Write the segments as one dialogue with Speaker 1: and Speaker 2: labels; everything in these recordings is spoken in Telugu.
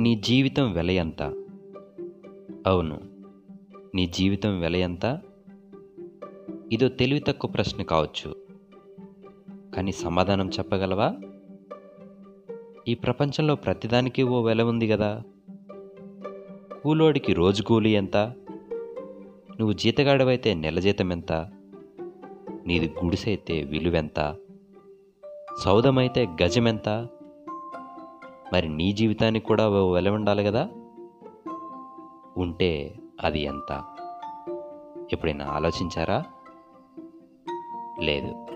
Speaker 1: నీ జీవితం వెల ఎంత? అవును. నీ జీవితం వెల ఎంత? ఇదో తెలివి తక్కువ ప్రశ్న కావచ్చు. కానీ సమాధానం చెప్పగలవా? ఈ ప్రపంచంలో ప్రతిదానికి ఓ వెల ఉంది కదా కూలోడికి రోజు కూలి ఎంత? నువ్వు జీతగాడవైతే నెల జీతం ఎంత? నీది గుడిసైతే విలువెంత? సౌదమైతే గజమెంత మరి నీ జీవితానికి కూడా ఓ వెల ఉండాలి కదా? ఉంటే అది ఎంత? ఎప్పుడైనా ఆలోచించారా? లేదు.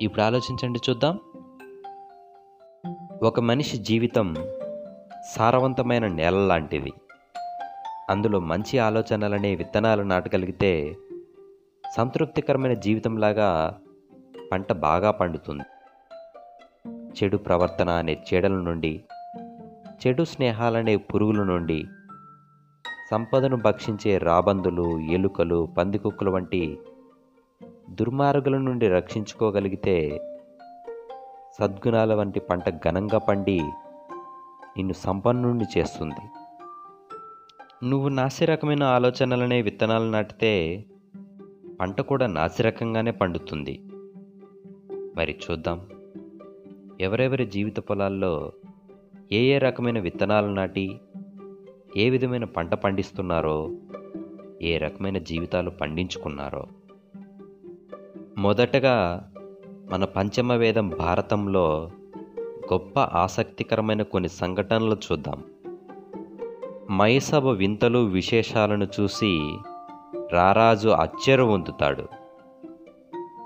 Speaker 1: ఇప్పుడు ఆలోచించండి చూద్దాం. ఒక మనిషి జీవితం సారవంతమైన నేల లాంటిది. అందులో మంచి ఆలోచనలనే విత్తనాలు నాటగలిగితే సంతృప్తికరమైన జీవితంలాగా పంట బాగా పండుతుంది. చెడు ప్రవర్తన అనే చీడల నుండి చెడు స్నేహాలనే పురుగుల నుండి సంపదను భక్షించే రాబందులు ఎలుకలు పందికుక్కలు వంటి దుర్మార్గుల నుండి రక్షించుకోగలిగితే సద్గుణాల వంటి పంట ఘనంగా పండి నిన్ను సంపన్నుణ్ణి చేస్తుంది. నువ్వు నాసిరకమైన ఆలోచనలనే విత్తనాలు నాటితే పంట కూడా నాసిరకంగానే పండుతుంది. మరి చూద్దాం. ఎవరెవరి జీవిత పొలాల్లో ఏ ఏ రకమైన విత్తనాలు నాటి ఏ విధమైన పంట పండిస్తున్నారో ఏ రకమైన జీవితాలు పండించుకున్నారో. మొదటగా మన పంచమ వేదం భారతంలో గొప్ప ఆసక్తికరమైన కొన్ని సంఘటనలు చూద్దాం. మైసభ వింతలు విశేషాలను చూసి రారాజు అచ్చెరు వందుతాడు.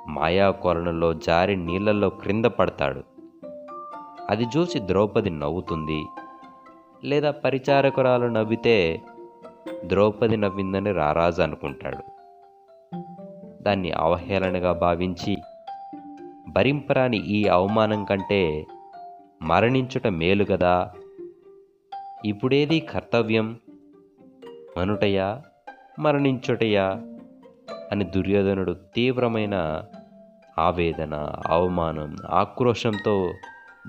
Speaker 1: మాయా కొలనులో జారి నీళ్ళలో క్రింద పడతాడు. అది చూసి ద్రౌపది నవ్వుతుంది. లేదా పరిచారకురాలు నవ్వితే ద్రౌపది నవ్విందని రారాజు అనుకుంటాడు. దాన్ని అవహేళనగా భావించి భరింపరాని ఈ అవమానం కంటే మరణించుట మేలు కదా ఇప్పుడేది కర్తవ్యం? మనుటయా? మరణించుటయా? అని దుర్యోధనుడు తీవ్రమైన ఆవేదన అవమానం ఆక్రోశంతో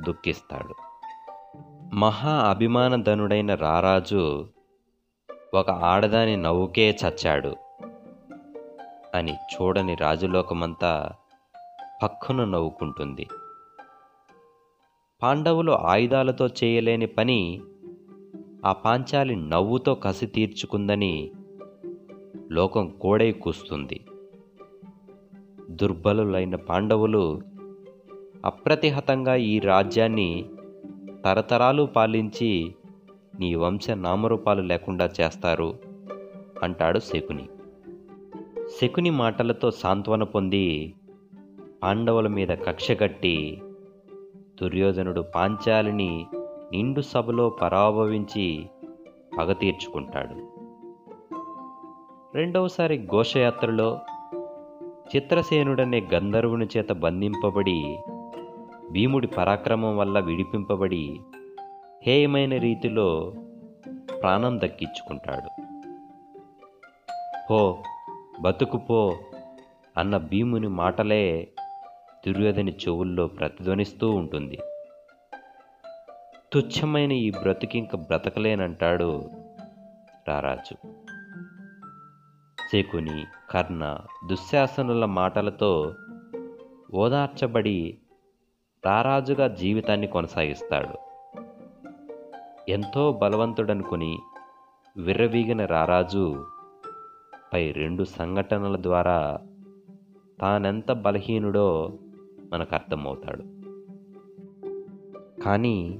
Speaker 1: దుఃఖిస్తాడు. మహా అభిమానధనుడైన రారాజు ఒక ఆడదాని నవ్వుకే చచ్చాడు అని చూడని రాజులోకమంతా పక్కున నవ్వుకుంటుంది. పాండవులు ఆయుధాలతో చేయలేని పని ఆ పాంచాలి నవ్వుతో కసి తీర్చుకుందని లోకం కోడై కూస్తుంది. దుర్బలులైన పాండవులు అప్రతిహతంగా ఈ రాజ్యాన్ని తరతరాలు పాలించి నీ వంశ నామరూపాలు లేకుండా చేస్తారు అంటాడు శకుని. శకుని మాటలతో సాంత్వన పొంది పాండవుల మీద కక్షగట్టి దుర్యోధనుడు పాంచాలిని నిండు సభలో పరాభవించి పగ తీర్చుకుంటాడు. రెండవసారి ఘోషయాత్రలో చిత్రసేనుడనే గంధర్వుని చేత బంధింపబడి భీముడి పరాక్రమం వల్ల విడిపింపబడి హేయమైన రీతిలో ప్రాణం దక్కించుకుంటాడు. హో బతుకుపో అన్న భీముని మాటలే దుర్యోధని చెవుల్లో ప్రతిధ్వనిస్తూ ఉంటుంది. తుచ్చమైన ఈ బ్రతికింక బ్రతకలేనంటాడు రారాజు. శకుని కర్ణ దుశ్శాసనుల మాటలతో ఓదార్చబడి రారాజుగా జీవితాన్ని కొనసాగిస్తాడు. ఎంతో బలవంతుడనుకుని విర్రవీగిన రారాజు పై రెండు సంఘటనల ద్వారా తానెంత బలహీనుడో మనకు అర్థమవుతాడు కానీ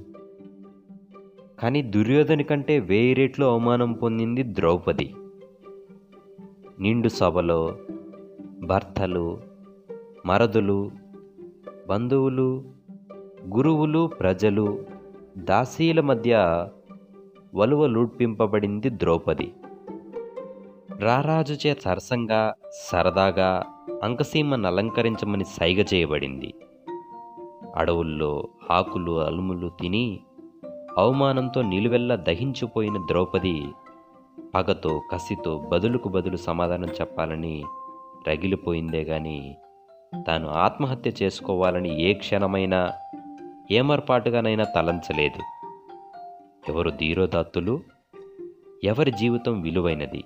Speaker 1: కానీ దుర్యోధని కంటే వేయి రేట్లు అవమానం పొందింది ద్రౌపది. నిండు సభలో భర్తలు మరదులు బంధువులు గురువులు ప్రజలు దాసీల మధ్య వలువలుడ్పింపబడింది ద్రౌపది. రారాజుచే సరసంగా సరదాగా అంకసీమను అలంకరించమని సైగ చేయబడింది. అడవుల్లో ఆకులు అలుములు తిని అవమానంతో నిలువెల్లా దహించిపోయిన ద్రౌపది పగతో కసితో బదులుకు బదులు సమాధానం చెప్పాలని రగిలిపోయిందే గాని తాను ఆత్మహత్య చేసుకోవాలని ఏ క్షణమైనా ఏమర్పాటుగానైనా తలంచలేదు. ఎవరు ధీరోదాత్తులు? ఎవరి జీవితం విలువైనది?